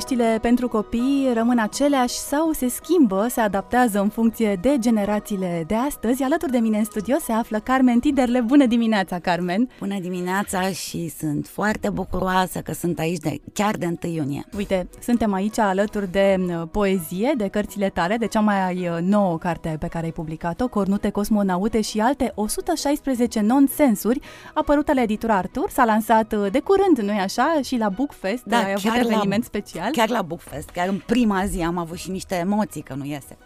Poveștile pentru copii rămân aceleași sau se schimbă, se adaptează în funcție de generațiile de astăzi. Alături de mine în studio se află Carmen Tiderle. Bună dimineața, Carmen! Bună dimineața și sunt foarte bucuroasă că sunt aici de, chiar de 1 iunie. Uite, suntem aici alături de uh, poezie, de cărțile tale, de cea mai uh, nouă carte pe care ai publicat-o, Cornute Cosmonaute și alte 116 nonsensuri, apărute la editura Artur. S-a lansat uh, de curând, nu-i așa? Și la Bookfest Da, ai avut chiar la- eveniment special. Chiar la Bookfest, chiar în prima zi am avut și niște emoții că nu iese.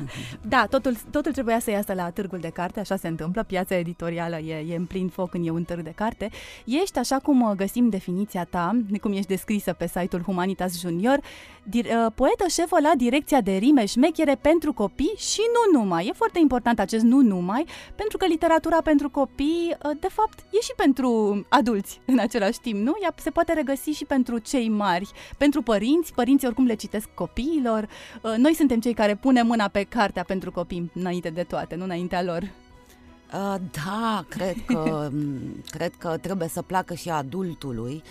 Da, totul, totul trebuia să iasă la târgul de carte, așa se întâmplă, piața editorială e, e în plin foc când e un târg de carte. Ești, așa cum uh, găsim definiția ta, cum ești descrisă pe site-ul Humanitas Junior, dir, uh, poetă șefă la direcția de rime șmechere pentru copii și nu numai. E foarte important acest nu numai, pentru că literatura pentru copii, uh, de fapt, e și pentru adulți în același timp, nu? Ea se poate regăsi și pentru cei mari, pentru părinți, părinții oricum le citesc copiilor. Uh, Noi suntem cei care punem mâna pe cartea pentru copii înainte de toate, nu înaintea lor. Uh, da, cred că, cred că trebuie să placă și adultului.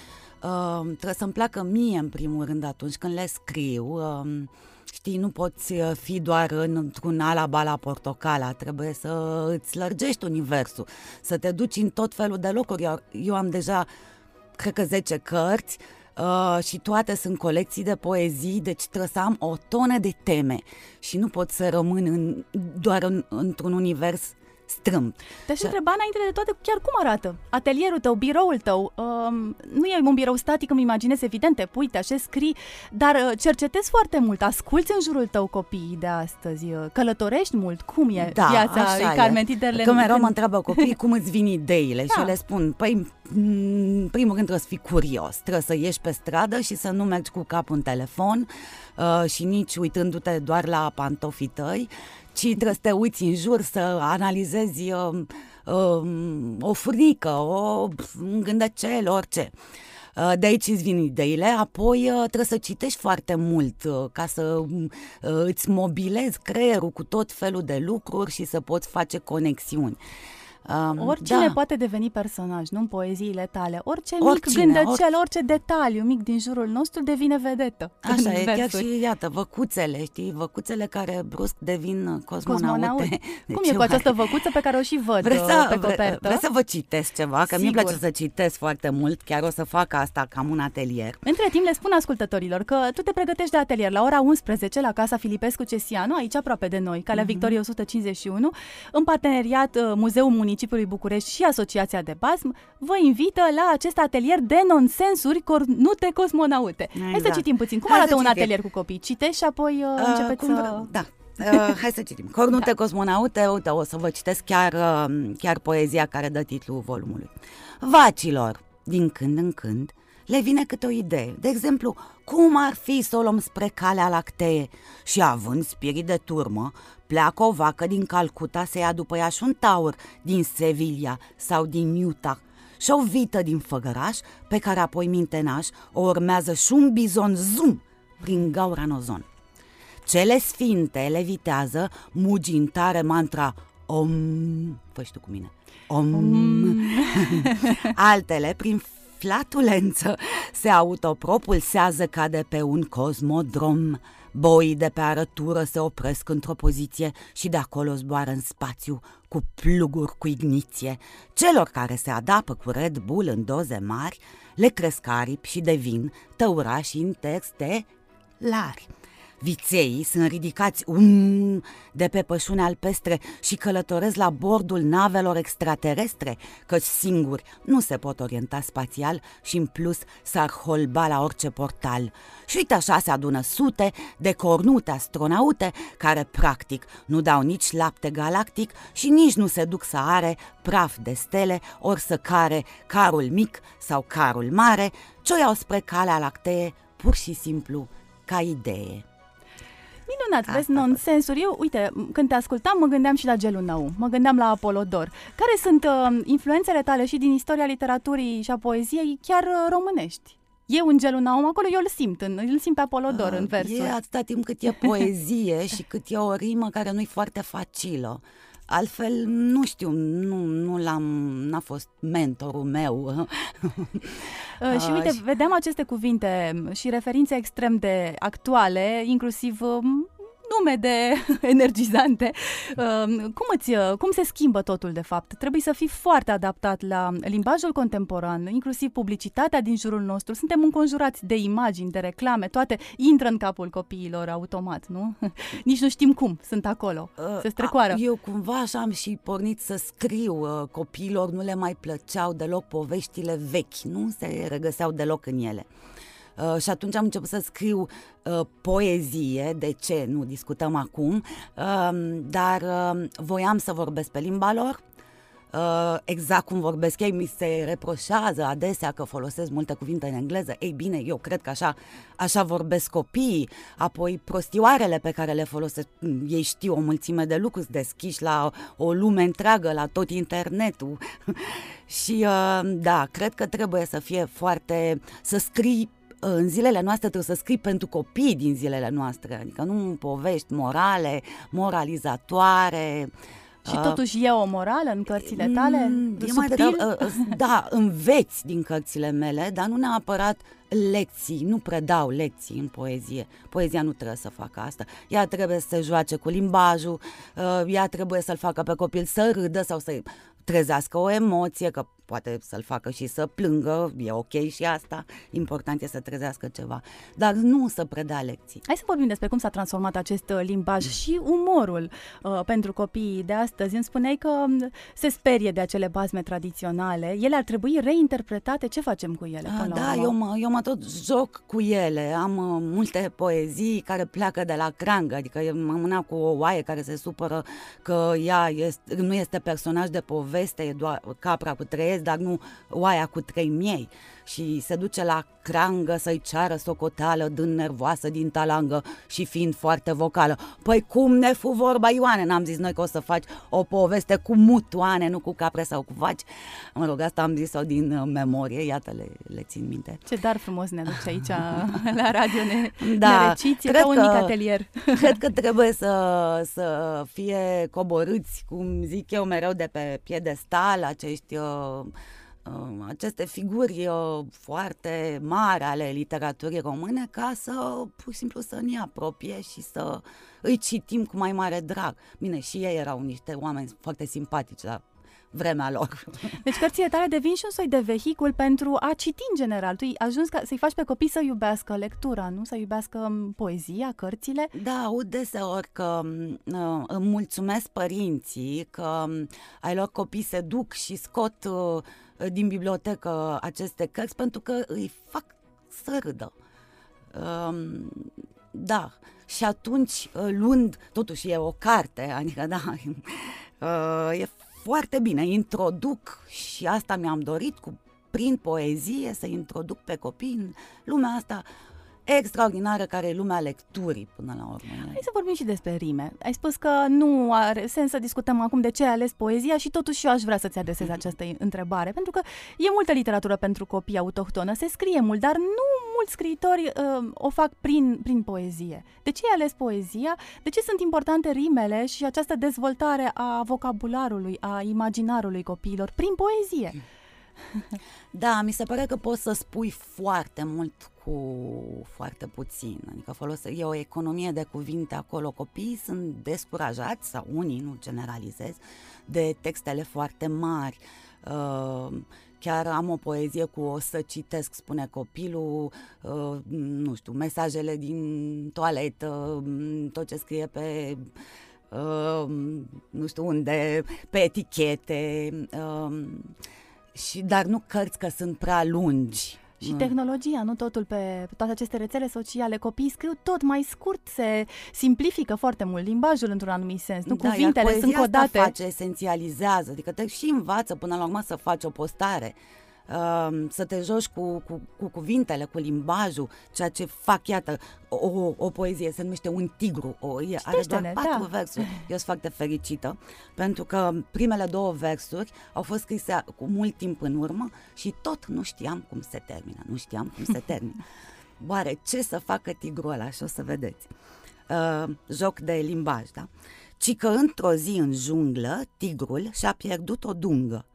Uh, trebuie să-mi placă mie, în primul rând, atunci când le scriu. Uh, știi, nu poți uh, fi doar în- într-un ala-bala portocala, trebuie să îți lărgești universul, să te duci în tot felul de locuri. Eu, eu am deja, cred că 10 cărți, Uh, și toate sunt colecții de poezii, deci trebuie să am o tonă de teme și nu pot să rămân în, doar în, într-un univers strâmb. Te-aș Da. întreba înainte de toate chiar cum arată atelierul tău, biroul tău. Um, nu e un birou static, îmi imaginez, evident, te pui, te așezi, scrii, dar uh, cercetezi foarte mult, asculți în jurul tău copiii de astăzi, uh, călătorești mult. Cum e Da, viața așa lui e. Carmen Tiderle? Că mereu în- mă întreabă copiii cum îți vin ideile și Da. eu le spun, păi, în primul rând trebuie să fii curios, trebuie să ieși pe stradă și să nu mergi cu capul în telefon uh, și nici uitându-te doar la pantofii tăi, ci trebuie să te uiți în jur, să analizezi uh, uh, o furnică, o, un gândăcel, orice. Uh, De aici îți vin ideile, apoi uh, trebuie să citești foarte mult uh, ca să uh, îți mobilezi creierul cu tot felul de lucruri și să poți face conexiuni. Um, Oricine da. poate deveni personaj, nu în poeziile tale. Orice Oricine, mic gândăcel, orice detaliu mic din jurul nostru devine vedetă. în Așa e, chiar versuri. și, iată, văcuțele, știi, văcuțele care brusc devin uh, cosmonaute. Cosmonaut. De Cum ce e cu oare? această văcuță pe care o și văd Vreți uh, să, pe vre, copertă? vreți să vă citesc ceva? Că mie îmi Sigur. place să citesc foarte mult, chiar o să fac asta cam un atelier. Între timp le spun ascultătorilor că tu te pregătești de atelier la ora 11 la Casa Filipescu Cesianu, aici aproape de noi, Mhm. Calea Victoriei 151, în parteneriat uh, Muzeul Municipiului București și Asociația de Basm, vă invită la acest atelier de nonsensuri cornute cosmonaute. Hai să Exact. citim puțin. Cum Hai să arată un citim. atelier cu copii? Citești și apoi uh, Uh, începeți cum să... vre- Da. Uh, hai să citim. Cornute da. cosmonaute, uite, o să vă citesc chiar, uh, chiar poezia care dă titlul volumului. Vacilor, din când în când, le vine câte o idee. De exemplu, cum ar fi să o luăm spre calea lactee și având spirit de turmă, pleacă o vacă din Calcuta să ia după ea și un taur din Sevilla sau din Utah și o vită din Făgăraș, pe care apoi mintenaș o urmează și un bizon zoom prin gaura în ozon. Cele sfinte levitează mugind tare mantra Om, fă și tu cu mine, Om. Om. Altele, prin flatulență, se autopropulsează ca de pe un cosmodrom. Boii de pe arătură se opresc într-o poziție și de acolo zboară în spațiu cu pluguri cu igniție. Celor care se adapă cu Red Bull în doze mari, le cresc aripi și devin tăurași interstelari. Vițeii sunt ridicați um, de pe pășune alpestre și călătoresc la bordul navelor extraterestre, căci singuri nu se pot orienta spațial și în plus s-ar holba la orice portal. Și uite așa se adună sute de cornute astronaute care practic nu dau nici lapte galactic și nici nu se duc să are praf de stele ori să care carul mic sau carul mare, ci o iau spre calea lactee pur și simplu ca idee. Minunat, Asta vezi, a fost. nonsensuri. Eu, uite, m- când te ascultam, mă gândeam și la gelul nou, mă gândeam la Apolodor. Care sunt uh, influențele tale și din istoria literaturii și a poeziei chiar uh, românești? Eu în gelul nou, acolo eu îl simt, în, îl simt pe Apolodor în versuri. E atâta timp cât e poezie și cât e o rimă care nu-i foarte facilă. Altfel, nu știu, nu, nu l-am, n-a fost mentorul meu. Uh, și Ah, uite, și- vedeam aceste cuvinte și referințe extrem de actuale, inclusiv uh, nume de energizante. Uh, Cum, îți, uh, cum se schimbă totul, de fapt? Trebuie să fii foarte adaptat la limbajul contemporan, inclusiv publicitatea din jurul nostru. Suntem înconjurați de imagini, de reclame, toate intră în capul copiilor automat, nu? Nici nu știm cum sunt acolo. Se strecoară. A, Eu cumva așa am și pornit să scriu. uh, Copiilor nu le mai plăceau deloc poveștile vechi, nu se regăseau deloc în ele. Uh, și atunci am început să scriu uh, poezie, de ce nu discutăm acum, uh, dar uh, voiam să vorbesc pe limba lor, Uh, exact cum vorbesc ei, mi se reproșează adesea că folosesc multe cuvinte în engleză. Ei bine, eu cred că așa, așa vorbesc copiii. Apoi prostioarele pe care le folosesc, mm, ei știu o mulțime de lucruri, sunt deschiși la o lume întreagă, la tot internetul. Și uh, da, cred că trebuie să fie foarte, să scrii în zilele noastre trebuie să scrii pentru copii din zilele noastre, adică nu povești morale, moralizatoare, Și totuși e o morală în cărțile tale? Mm, e mai Subtil? degrabă, uh, uh, da, înveți din cărțile mele, dar nu neapărat lecții, nu predau lecții în poezie. Poezia nu trebuie să facă asta. Ea trebuie să se joace cu limbajul, uh, ea trebuie să-l facă pe copil să râdă sau să trezească o emoție, că poate să-l facă și să plângă, e ok și asta, important e să trezească ceva, dar nu să predea lecții. Hai să vorbim despre cum s-a transformat acest uh, limbaj și umorul uh, pentru copiii de astăzi. Îmi spuneai că um, se sperie de acele bazme tradiționale. Ele ar trebui reinterpretate. Ce facem cu ele? Până la Da, urmă? eu mă, eu mă tot joc cu ele. Am uh, multe poezii care pleacă de la crangă, adică eu m-am mânat cu o oaie care se supără că ea este, nu este personaj de poveste, e doar capra cu trei ies, dar nu oaia cu trei miei. Și se duce la crangă să-i ceară socoteală dând nervoasă din talangă și fiind foarte vocală. Păi cum ne fu vorba, Ioane? N-am zis noi că o să faci o poveste cu mutoane, nu cu capre sau cu vaci. Mă rog, asta am zis-o din uh, memorie, iată, le, le țin minte. Ce dar frumos ne aduce aici la radio, ne, Da, ne reciți, e cred ca un că- mic atelier. Cred că trebuie să, să fie coborâți, cum zic eu mereu, de pe piedestal acești, uh, uh, aceste figuri uh, foarte mari ale literaturii române ca să pur și simplu să ne apropie și să îi citim cu mai mare drag. Bine, și ei erau niște oameni foarte simpatici la vremea lor. Deci cărțile tale devin și un soi de vehicul pentru a citi în general. Tu ai ajuns ca, să-i faci pe copii să iubească lectura, nu? Să iubească m, poezia, cărțile. Da, aud deseori că uh, îmi mulțumesc părinții că um, ai lor copii se duc și scot uh, din bibliotecă aceste cărți pentru că îi fac să râdă. Um, da, și atunci uh, luând, totuși e o carte, adică da, uh, e foarte bine, introduc și asta mi-am dorit cu prin poezie să introduc pe copii în lumea asta extraordinară care e lumea lecturii până la urmă. Hai să vorbim și despre rime. Ai spus că nu are sens să discutăm acum de ce ai ales poezia și totuși eu aș vrea să-ți adresez această întrebare, pentru că e multă literatură pentru copii autohtonă, se scrie mult, dar nu mulți scriitori uh, o fac prin, prin poezie. De ce ai ales poezia? De ce sunt importante rimele și această dezvoltare a vocabularului, a imaginarului copiilor prin poezie? Da, mi se pare că poți să spui foarte mult cu foarte puțin. Adică folose, e o economie de cuvinte acolo. Copiii sunt descurajați, sau unii, nu generalizez, de textele foarte mari. Uh, chiar am o poezie cu o să citesc, spune copilul, uh, nu știu, mesajele din toaletă, mm, tot ce scrie pe uh, nu știu unde, pe etichete, uh, și, dar nu cărți că sunt prea lungi. Și tehnologia, nu totul pe toate aceste rețele sociale. Copiii scriu tot mai scurt, se simplifică foarte mult limbajul într-un anumit sens. Nu da, iar cuvintele poezia sunt asta codate. face, esențializează, adică te și învață până la urmă să faci o postare. Uh, să te joci cu, cu, cu cuvintele, cu limbajul, ceea ce fac, iată, o, o poezie se numește Un tigru, o, e, are doar patru da. versuri. Eu sunt foarte fericită, pentru că primele două versuri au fost scrise cu mult timp în urmă și tot nu știam cum se termină, nu știam cum se termină. Oare ce să facă tigrul ăla? Și o să vedeți. Uh, joc de limbaj, da? Ci că într-o zi în junglă, tigrul și-a pierdut o dungă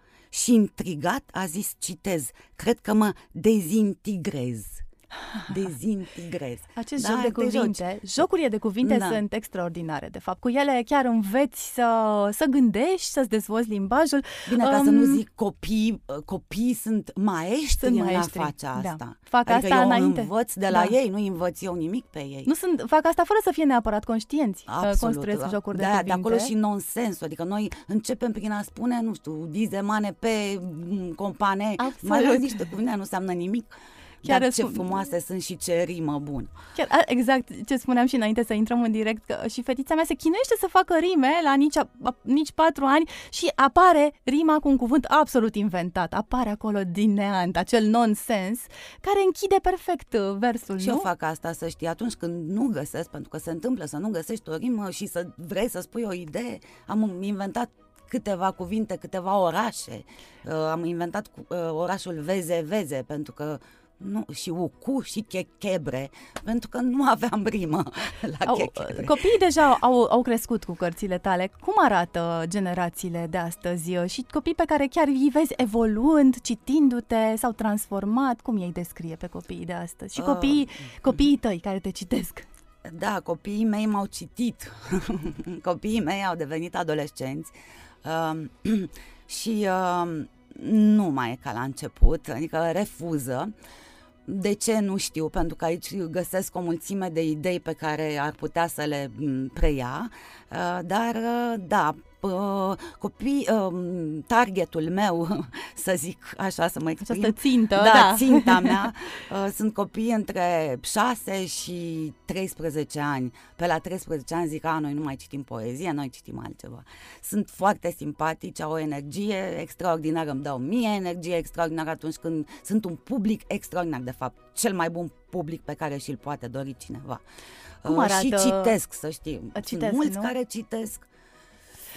și intrigat a zis, citez, cred că mă dezintigrez. Dezintigrez. Acest da, joc de cuvinte, jocurile de cuvinte da. sunt extraordinare, de fapt. Cu ele chiar înveți să, să gândești, să-ți dezvolți limbajul. Bine, ca um, să nu zic copii, copiii sunt maestri sunt maestri, în a face asta. Da. Fac adică asta eu înainte. învăț de la da. ei, nu învăț eu nimic pe ei. Nu sunt, fac asta fără să fie neapărat conștienți. Absolut. Construiesc da. jocuri de da, cuvinte. De acolo și nonsensul. Adică noi începem prin a spune, nu știu, dizemane pe mm, compane. Mai ales niște cuvinte nu înseamnă nimic. Chiar Dar ce spun... frumoase sunt și ce rimă bun. Chiar, exact ce spuneam și înainte să intrăm în direct, că și fetița mea se chinuiește să facă rime la nici, a, nici patru ani și apare rima cu un cuvânt absolut inventat. Apare acolo din neant, acel nonsens, care închide perfect uh, versul, Și nu? eu fac asta, să știi, atunci când nu găsesc, pentru că se întâmplă să nu găsești o rimă și să vrei să spui o idee, am inventat câteva cuvinte, câteva orașe. Uh, am inventat uh, orașul Veze Veze, pentru că nu, și ucu și chechebre, pentru că nu aveam rimă la au, chechebre. Copiii deja au, au crescut cu cărțile tale. Cum arată generațiile de astăzi și copii pe care chiar îi vezi evoluând, citindu-te, s-au transformat? Cum ei descrie pe copiii de astăzi? Și copiii, uh, copiii tăi care te citesc? Da, copiii mei m-au citit. copiii mei au devenit adolescenți uh, și uh, nu mai e ca la început, adică refuză. Uh, de ce nu știu, pentru că aici găsesc o mulțime de idei pe care ar putea să le preia, uh, dar uh, da, uh, copii, uh, targetul meu, să zic așa, să mă exprim. Această țintă, da. da. ținta mea, uh, sunt copii între 6 și 13 ani. Pe la 13 ani zic, a, noi nu mai citim poezie, noi citim altceva. Sunt foarte simpatici, au o energie extraordinară, îmi dau mie energie extraordinară atunci când sunt un public extraordinar, de fapt, cel mai bun public pe care și-l poate dori cineva. Cum arată... Și citesc, să știi. Citesc, Sunt mulți nu? care citesc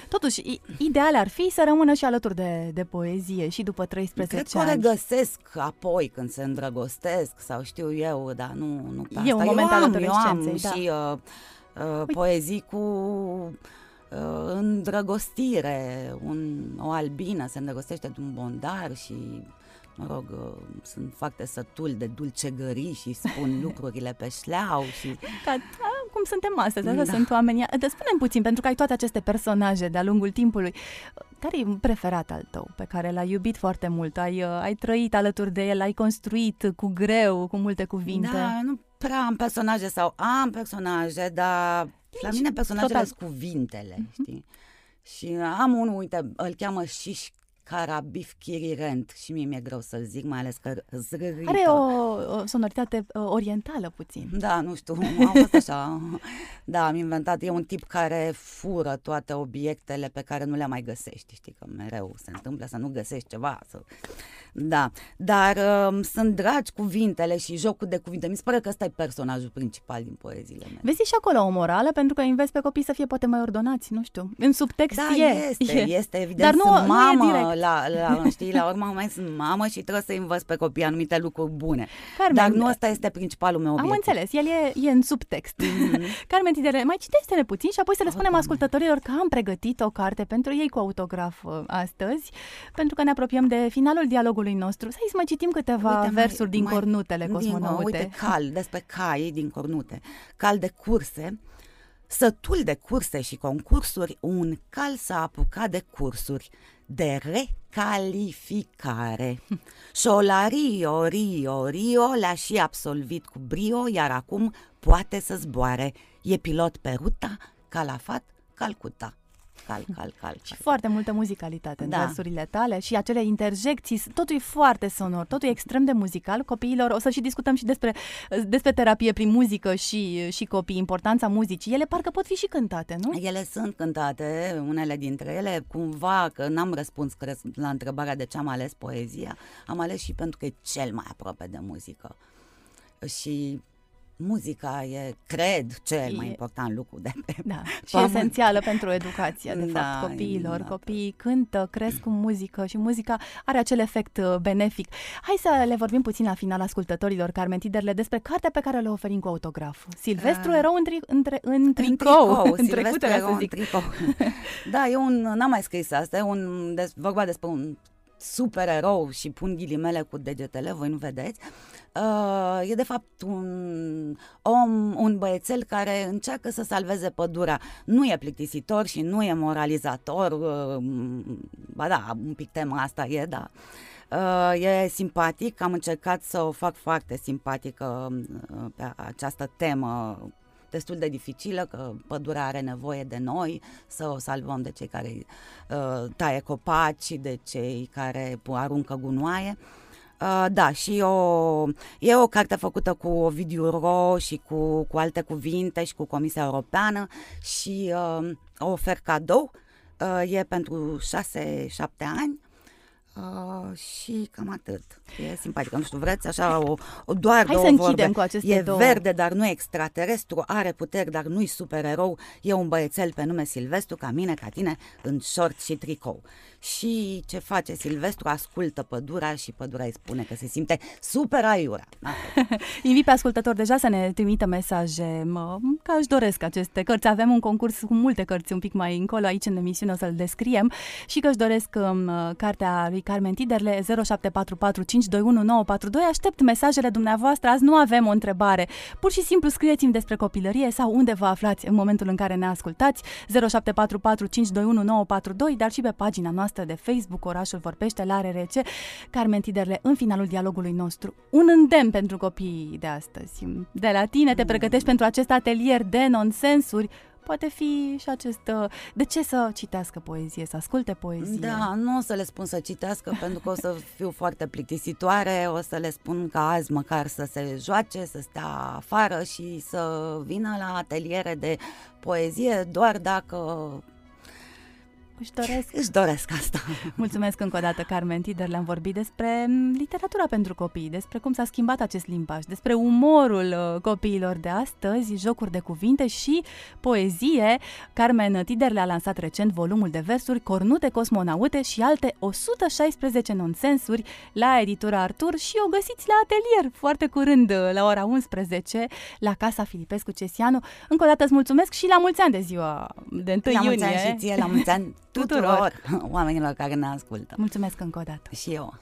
Totuși, ideal ar fi să rămână și alături de, de poezie și după 13 Cred ani. Cred că o regăsesc apoi când se îndrăgostesc sau știu eu, dar nu, nu pe E asta. un moment eu al am, eu am adolescenței, da. și uh, uh, poezii cu uh, îndrăgostire. Un, o albină se îndrăgostește de un bondar și mă rog, uh, sunt foarte sătul de dulcegării și spun lucrurile pe șleau și... Ca, da, cum suntem astăzi, așa Da. sunt oamenii. Te spunem puțin, pentru că ai toate aceste personaje de-a lungul timpului. Care e preferat al tău, pe care l-ai iubit foarte mult? Ai, uh, ai trăit alături de el, l-ai construit cu greu, cu multe cuvinte? Da, nu prea am personaje sau am personaje, dar la mine personajele total. sunt cuvintele, știi? Și am unul, uite, îl cheamă Șiș Carabif Chirirent și mie mi-e greu să-l zic, mai ales că zrârită. Are o, o sonoritate uh, orientală puțin. Da, nu știu, am fost așa. Da, am inventat, e un tip care fură toate obiectele pe care nu le mai găsești, știi că mereu se întâmplă să nu găsești ceva. Să... Da, dar um, sunt dragi cuvintele și jocul de cuvinte. Mi se pare că ăsta e personajul principal din poeziile mele. Vezi și acolo o morală, pentru că înveți pe copii să fie poate mai ordonați, nu știu. În subtext Da, e. este, e. este, evident. Dar nu- sunt nu e mamă, direct. La, la, știi, la urma mai sunt mamă și trebuie să învăț pe copii anumite lucruri bune. Carmen, Dar nu ăsta este principalul meu Am obiectiv. înțeles, el e, e în subtext. Mhm. Carmen Tidere, mai citește-ne puțin și apoi să le Oh, spunem Doamne. ascultătorilor că am pregătit o carte pentru ei cu autograf uh, astăzi, pentru că ne apropiem de finalul dialogului nostru. Să să mai citim câteva Uite, mai- versuri din mai- cornutele din, cosmonaute. Uite, cal, despre cai din cornute. Cal de curse, sătul de curse și concursuri, un cal s-a apucat de cursuri de recalificare. Șolario, Rio, Rio l-a și absolvit cu brio, iar acum poate să zboare. E pilot pe ruta Calafat, Calcuta. Cal, cal, cal. Și foarte multă muzicalitate în Da. versurile tale și acele interjecții, totul e foarte sonor, totul e extrem de muzical. Copiilor, o să și discutăm și despre, despre terapie prin muzică și, și copii, importanța muzicii. Ele parcă pot fi și cântate, nu? Ele sunt cântate, unele dintre ele, cumva că n-am răspuns cred, la întrebarea de ce am ales poezia. Am ales și pentru că e cel mai aproape de muzică. Și muzica e, cred, cel mai E- important lucru de pe Da, și Pământ. esențială pentru educație, de Da, fapt, copiilor. minunat. Copiii cântă, cresc cu muzică și muzica are acel efect uh, benefic. Hai să le vorbim puțin la final ascultătorilor, Carmen Tiderle, despre cartea pe care le oferim cu autograf. Silvestru, Ah. erou în, tri- între, în În tricou. în Silvestru trecut, era era să un zic. tricou. da, e un, n-am mai scris asta, e un, des, vorba despre un super erou și pun ghilimele cu degetele, voi nu vedeți. Uh, e de fapt un om, un băiețel care încearcă să salveze pădurea. Nu e plictisitor și nu e moralizator, uh, ba da, un pic tema asta e, da. Uh, e simpatic, am încercat să o fac foarte simpatică uh, pe această temă destul de dificilă, că pădurea are nevoie de noi, să o salvăm de cei care uh, taie copaci, de cei care pu- aruncă gunoaie. Uh, da, și o, e o carte făcută cu Ovidiu Ro și cu, cu alte cuvinte și cu Comisia Europeană și uh, o ofer cadou. Uh, e pentru 6-7 ani. Uh, și cam atât. E simpatică, nu știu, vreți așa o, o doar Hai două să închidem vorbe. cu aceste E două. verde, dar nu extraterestru, are puteri, dar nu-i supererou, e un băiețel pe nume Silvestru, ca mine, ca tine, în short și tricou. Și ce face Silvestru? Ascultă pădurea și pădurea îi spune că se simte super aiurea. Asta e. Invit pe ascultători deja să ne trimită mesaje mă, că își doresc aceste cărți. Avem un concurs cu multe cărți un pic mai încolo aici în emisiune, o să-l descriem și că își doresc um, cartea lui Carmen Tiderle 0744 521 942. Aștept mesajele dumneavoastră. Azi nu avem o întrebare. Pur și simplu scrieți-mi despre copilărie sau unde vă aflați în momentul în care ne ascultați 0744 521 942, dar și pe pagina noastră de Facebook Orașul Vorbește la RRC. Carmen Tiderle, în finalul dialogului nostru, un îndemn pentru copiii de astăzi. De la tine te pregătești pentru acest atelier de nonsensuri. Poate fi și acest... uh, De ce să citească poezie, să asculte poezie? Da, nu o să le spun să citească pentru că o să fiu foarte plictisitoare, o să le spun că azi măcar să se joace, să stea afară și să vină la ateliere de poezie doar dacă Își doresc. își doresc asta. Mulțumesc încă o dată, Carmen Tider. Le-am vorbit despre m, literatura pentru copii, despre cum s-a schimbat acest limbaj, despre umorul uh, copiilor de astăzi, jocuri de cuvinte și poezie. Carmen Tider le-a lansat recent volumul de versuri Cornute Cosmonaute și alte 116 nonsensuri la editura Artur și o găsiți la atelier foarte curând, uh, la ora 11, la Casa Filipescu Cesianu. Încă o dată îți mulțumesc și la mulți ani de ziua de 1 La mulți iunie. ani și ție, la mulți ani tuturor oamenilor care ne ascultă. Mulțumesc încă o dată. Și eu.